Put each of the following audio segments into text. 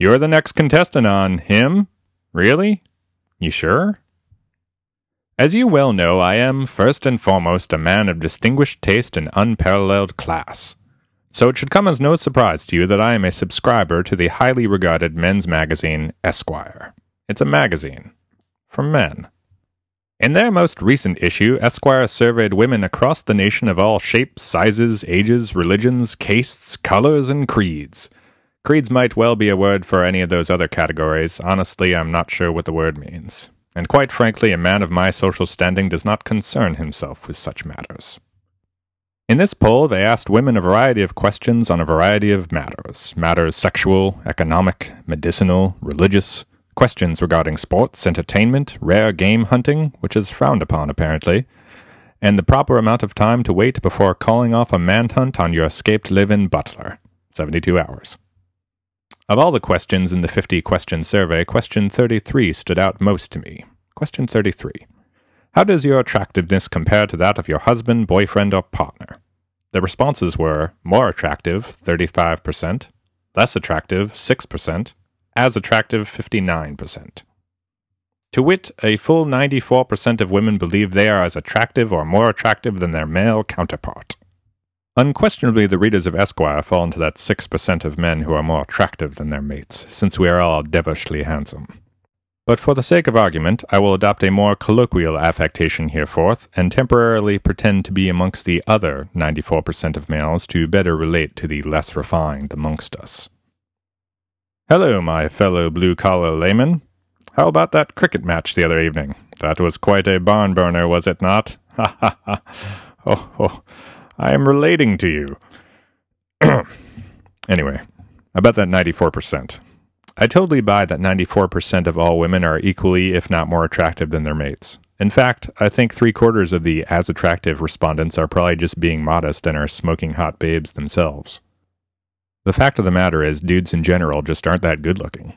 You're the next contestant on him? Really? You sure? As you well know, I am, first and foremost, a man of distinguished taste and unparalleled class. So it should come as no surprise to you that I am a subscriber to the highly regarded men's magazine Esquire. It's a magazine. For men. In their most recent issue, Esquire surveyed women across the nation of all shapes, sizes, ages, religions, castes, colors, and creeds. Creeds might well be a word for any of those other categories. Honestly, I'm not sure what the word means. And quite frankly, a man of my social standing does not concern himself with such matters. In this poll, they asked women a variety of questions on a variety of matters matters sexual, economic, medicinal, religious, questions regarding sports, entertainment, rare game hunting, which is frowned upon apparently, and the proper amount of time to wait before calling off a manhunt on your escaped live in butler 72 hours. Of all the questions in the 50 question survey, question 33 stood out most to me. Question 33. How does your attractiveness compare to that of your husband, boyfriend, or partner? The responses were more attractive, 35%, less attractive, 6%, as attractive, 59%. To wit, a full 94% of women believe they are as attractive or more attractive than their male counterpart. Unquestionably, the readers of Esquire fall into that 6% of men who are more attractive than their mates, since we are all devilishly handsome. But for the sake of argument, I will adopt a more colloquial affectation hereforth, and temporarily pretend to be amongst the other 94% of males to better relate to the less refined amongst us. Hello, my fellow blue collar layman. How about that cricket match the other evening? That was quite a barn burner, was it not? Ha ha ha. Oh, oh. I am relating to you. anyway, about that 94%. I totally buy that 94% of all women are equally, if not more attractive than their mates. In fact, I think three quarters of the as attractive respondents are probably just being modest and are smoking hot babes themselves. The fact of the matter is, dudes in general just aren't that good looking.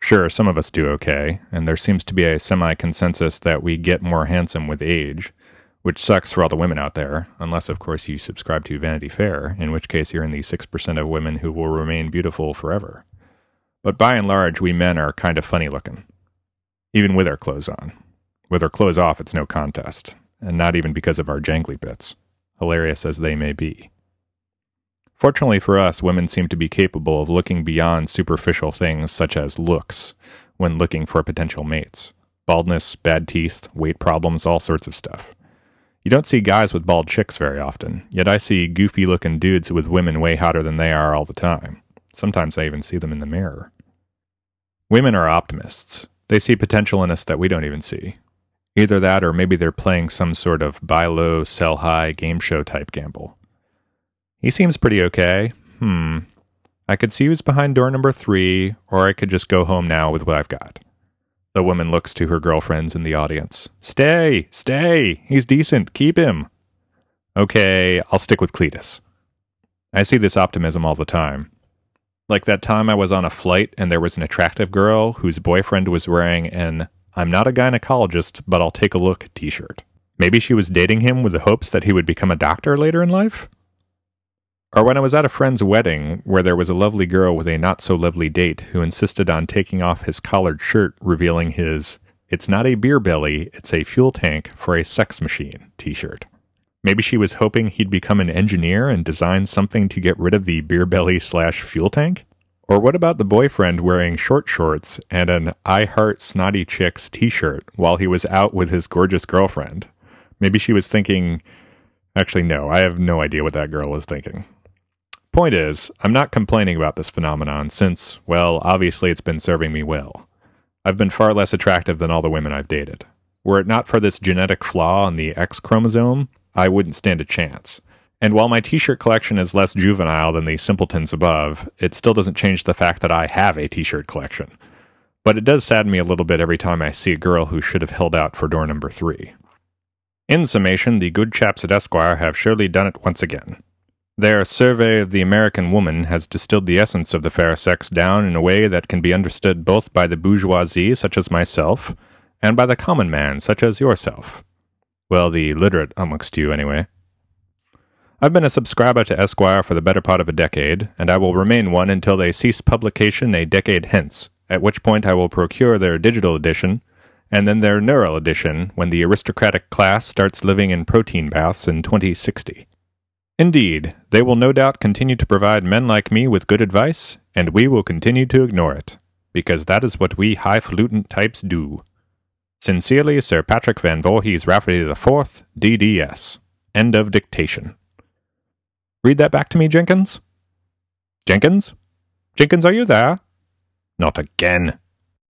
Sure, some of us do okay, and there seems to be a semi consensus that we get more handsome with age, which sucks for all the women out there, unless, of course, you subscribe to Vanity Fair, in which case you're in the 6% of women who will remain beautiful forever. But by and large, we men are kind of funny looking, even with our clothes on. With our clothes off, it's no contest, and not even because of our jangly bits, hilarious as they may be. Fortunately for us, women seem to be capable of looking beyond superficial things such as looks when looking for potential mates baldness, bad teeth, weight problems, all sorts of stuff. You don't see guys with bald chicks very often, yet I see goofy looking dudes with women way hotter than they are all the time. Sometimes I even see them in the mirror. Women are optimists. They see potential in us that we don't even see. Either that or maybe they're playing some sort of buy low, sell high game show type gamble. He seems pretty okay. Hmm. I could see who's behind door number three, or I could just go home now with what I've got. The woman looks to her girlfriends in the audience. Stay, stay. He's decent. Keep him. Okay, I'll stick with Cletus. I see this optimism all the time. Like that time I was on a flight and there was an attractive girl whose boyfriend was wearing an I'm not a gynecologist, but I'll take a look t shirt. Maybe she was dating him with the hopes that he would become a doctor later in life? Or when I was at a friend's wedding where there was a lovely girl with a not so lovely date who insisted on taking off his collared shirt, revealing his It's not a beer belly, it's a fuel tank for a sex machine t shirt. Maybe she was hoping he'd become an engineer and design something to get rid of the beer belly slash fuel tank? Or what about the boyfriend wearing short shorts and an I Heart Snotty Chicks t shirt while he was out with his gorgeous girlfriend? Maybe she was thinking, actually, no, I have no idea what that girl was thinking. Point is, I'm not complaining about this phenomenon since, well, obviously it's been serving me well. I've been far less attractive than all the women I've dated. Were it not for this genetic flaw in the X chromosome, I wouldn't stand a chance. And while my t shirt collection is less juvenile than the simpletons above, it still doesn't change the fact that I have a t shirt collection. But it does sadden me a little bit every time I see a girl who should have held out for door number three. In summation, the good chaps at Esquire have surely done it once again. Their survey of the American woman has distilled the essence of the fair sex down in a way that can be understood both by the bourgeoisie, such as myself, and by the common man, such as yourself. Well, the literate amongst you, anyway. I've been a subscriber to Esquire for the better part of a decade, and I will remain one until they cease publication a decade hence, at which point I will procure their digital edition, and then their neural edition when the aristocratic class starts living in protein baths in 2060. Indeed, they will no doubt continue to provide men like me with good advice, and we will continue to ignore it, because that is what we highfalutin types do. Sincerely, Sir Patrick Van Voorhees Rafferty IV, DDS. End of dictation. Read that back to me, Jenkins. Jenkins? Jenkins, are you there? Not again.